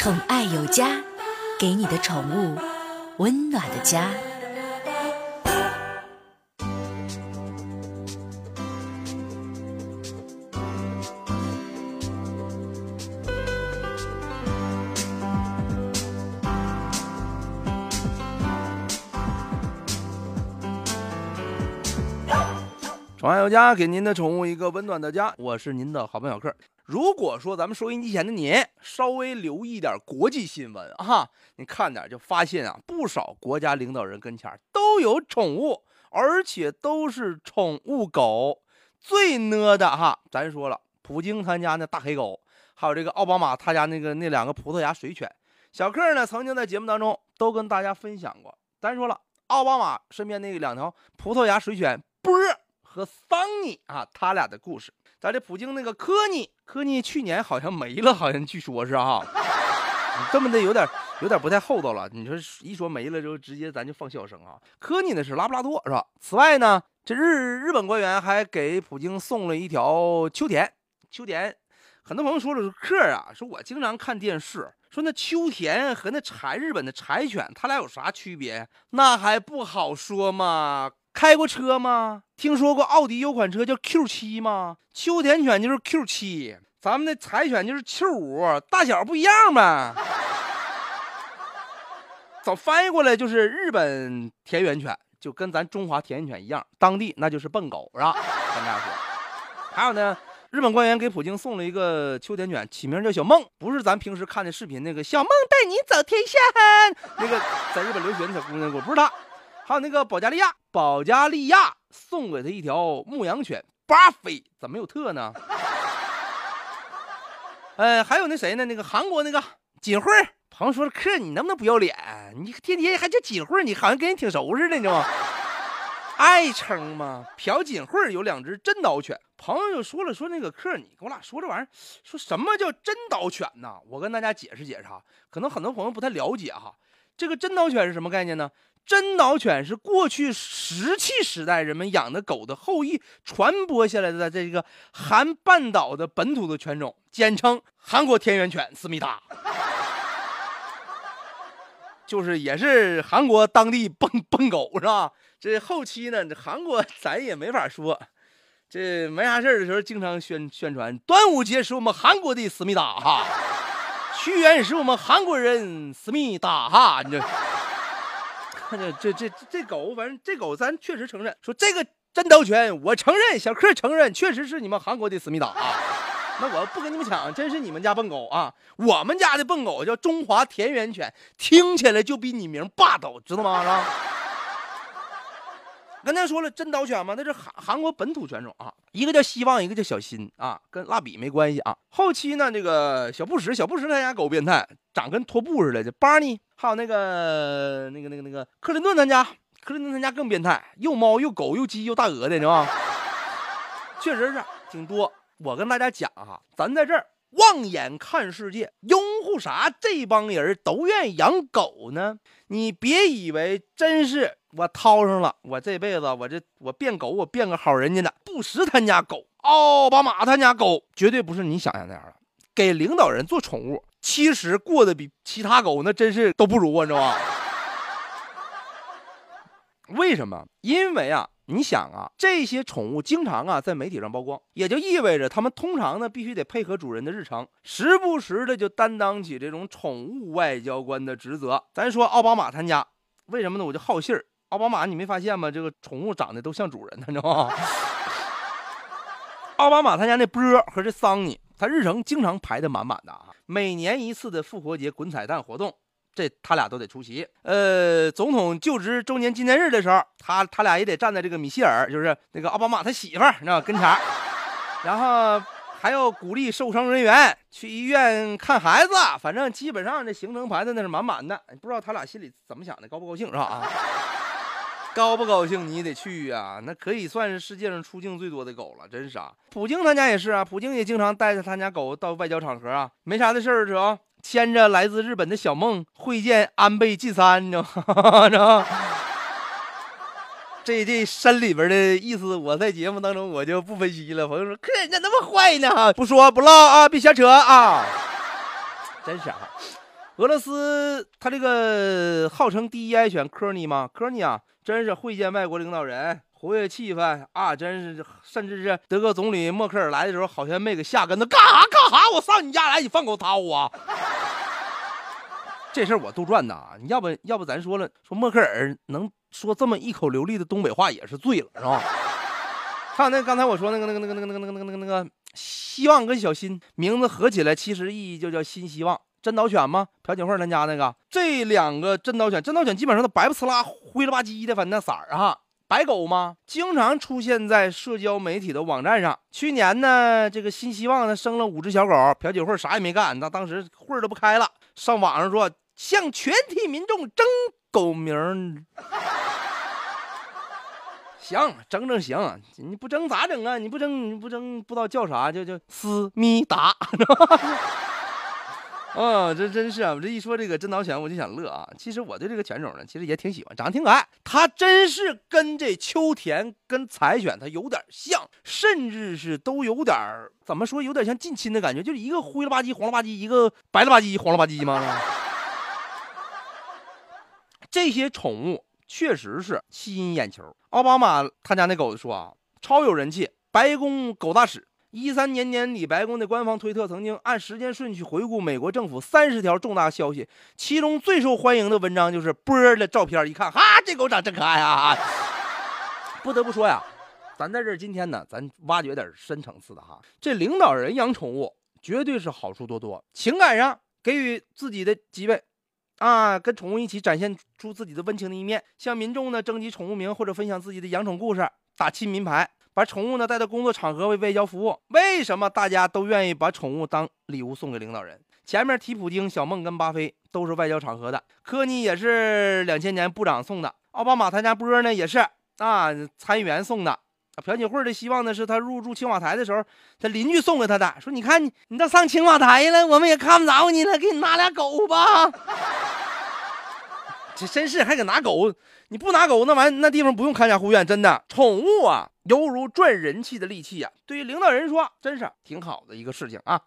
宠爱有家，给你的宠物温暖的家。宠爱有家，给您的宠物一个温暖的家。我是您的好朋友小克。如果说咱们收音机前的您稍微留意点国际新闻啊，你看点就发现啊，不少国家领导人跟前都有宠物，而且都是宠物狗。最呢的哈，咱说了，普京他家那大黑狗，还有这个奥巴马他家那个那两个葡萄牙水犬。小克呢，曾经在节目当中都跟大家分享过。咱说了，奥巴马身边那两条葡萄牙水犬波儿。和桑尼啊，他俩的故事。咱这普京那个科尼，科尼去年好像没了，好像据说是哈，这么的有点有点不太厚道了。你说一说没了之后，直接咱就放笑声啊。科尼呢是拉布拉多是吧？此外呢，这日日本官员还给普京送了一条秋田。秋田，很多朋友说了说克啊，说我经常看电视，说那秋田和那柴日本的柴犬，它俩有啥区别？那还不好说吗？开过车吗？听说过奥迪有款车叫 Q 七吗？秋田犬就是 Q 七，咱们的柴犬就是 Q 五，大小不一样呗。早翻译过来就是日本田园犬，就跟咱中华田园犬一样，当地那就是笨狗，是吧？跟大家说，还有呢，日本官员给普京送了一个秋田犬，起名叫小梦，不是咱平时看的视频那个小梦带你走天下，那个在日本留学的小姑娘，我不是她。还有那个保加利亚，保加利亚送给他一条牧羊犬巴菲，怎么有特呢？呃，还有那谁呢？那个韩国那个锦惠，朋友说了，克你能不能不要脸？你天天还叫锦惠，你好像跟人挺熟似的，你知道吗？爱称吗？朴锦惠有两只真导犬，朋友就说了，说那个克，你跟我俩说这玩意儿，说什么叫真导犬呢？我跟大家解释解释哈，可能很多朋友不太了解哈，这个真导犬是什么概念呢？真刀犬是过去石器时代人们养的狗的后裔传播下来的这个韩半岛的本土的犬种，简称韩国田园犬思密达，就是也是韩国当地笨笨狗是吧？这后期呢，这韩国咱也没法说，这没啥事的时候经常宣宣传，端午节是我们韩国的思密达哈，屈原是我们韩国人思密达哈，你这。这这这这狗，反正这狗咱确实承认，说这个真刀犬，我承认，小克承认，确实是你们韩国的思密达啊。那我不跟你们抢，真是你们家笨狗啊！我们家的笨狗叫中华田园犬，听起来就比你名霸道，知道吗？是吧？刚才说了真刀犬吗？那是韩韩国本土犬种啊，一个叫希望，一个叫小新啊，跟蜡笔没关系啊。后期呢，这个小布什，小布什他家狗变态，长跟拖布似的，叫巴尼。还有那个那个那个那个克林顿他家，克林顿他家更变态，又猫又狗又鸡又大鹅的，你知道吗？确实是挺多。我跟大家讲哈，咱在这儿望眼看世界，拥护啥？这帮人都愿意养狗呢？你别以为真是我掏上了，我这辈子我这我变狗，我变个好人家的。布什他家狗，奥巴马他家狗，绝对不是你想象那样的。给领导人做宠物。其实过得比其他狗那真是都不如啊，你知道吗？为什么？因为啊，你想啊，这些宠物经常啊在媒体上曝光，也就意味着他们通常呢必须得配合主人的日程，时不时的就担当起这种宠物外交官的职责。咱说奥巴马他家，为什么呢？我就好信儿。奥巴马，你没发现吗？这个宠物长得都像主人，你知道吗？奥巴马他家那波和这桑尼。他日程经常排得满满的啊，每年一次的复活节滚彩蛋活动，这他俩都得出席。呃，总统就职周年纪念日的时候，他他俩也得站在这个米歇尔，就是那个奥巴马他媳妇儿那跟前然后还要鼓励受伤人员去医院看孩子，反正基本上这行程排的那是满满的。不知道他俩心里怎么想的，高不高兴是吧？啊？高不高兴？你得去呀，那可以算是世界上出镜最多的狗了，真是啊！普京他家也是啊，普京也经常带着他家狗到外交场合啊，没啥的事儿是吧？牵着来自日本的小梦会见安倍晋三，你知道吗？这这山里边的意思，我在节目当中我就不分析了。朋友说，可人家那么坏呢？不说不唠啊，别瞎扯啊！真是啊。俄罗斯他这个号称第一爱犬科尼吗？科尼啊，真是会见外国领导人，活跃气氛啊，真是，甚至是德国总理默克尔来的时候，好像没给下跟头，干啥干啥？我上你家来，你放狗掏啊！这事儿我杜撰的啊！你要不要不咱说了，说默克尔能说这么一口流利的东北话也是醉了，是吧？还有那刚才我说那个那个那个那个那个那个那个那个希望跟小新名字合起来，其实意义就叫新希望。真导犬吗？朴槿惠他家那个这两个真导犬，真导犬基本上都白不呲啦、灰了吧唧的，反正那色儿哈。白狗吗？经常出现在社交媒体的网站上。去年呢，这个新希望呢生了五只小狗，朴槿惠啥也没干，那当时会儿都不开了，上网上说向全体民众征狗名。行，整整行，你不争咋整啊？你不争，你不争，不知道叫啥，就叫思密达。啊，这真是啊！我这一说这个真导犬，我就想乐啊。其实我对这个犬种呢，其实也挺喜欢，长得挺可爱。它真是跟这秋田跟柴犬它有点像，甚至是都有点怎么说，有点像近亲的感觉，就是一个灰了吧唧、黄了吧唧，一个白了吧唧、黄了吧唧吗？这些宠物确实是吸引眼球。奥巴马他家那狗子说啊，超有人气，白宫狗大使。一三年年底，白宫的官方推特曾经按时间顺序回顾美国政府三十条重大消息，其中最受欢迎的文章就是波儿的照片。一看，哈，这狗长真可爱啊！不得不说呀，咱在这今天呢，咱挖掘点深层次的哈。这领导人养宠物绝对是好处多多，情感上给予自己的几位啊，跟宠物一起展现出自己的温情的一面，向民众呢征集宠物名或者分享自己的养宠故事，打亲民牌。把宠物呢带到工作场合为外交服务，为什么大家都愿意把宠物当礼物送给领导人？前面提普京、小梦跟巴菲都是外交场合的，科尼也是两千年部长送的，奥巴马他家波呢也是啊参议员送的，朴槿惠的希望呢是他入驻青瓦台的时候，他邻居送给他的，说你看你你都上青瓦台了，我们也看不着你了，给你拿俩狗吧。这绅士还给拿狗，你不拿狗那玩意那地方不用看家护院，真的宠物啊。犹如赚人气的利器啊！对于领导人说，真是挺好的一个事情啊。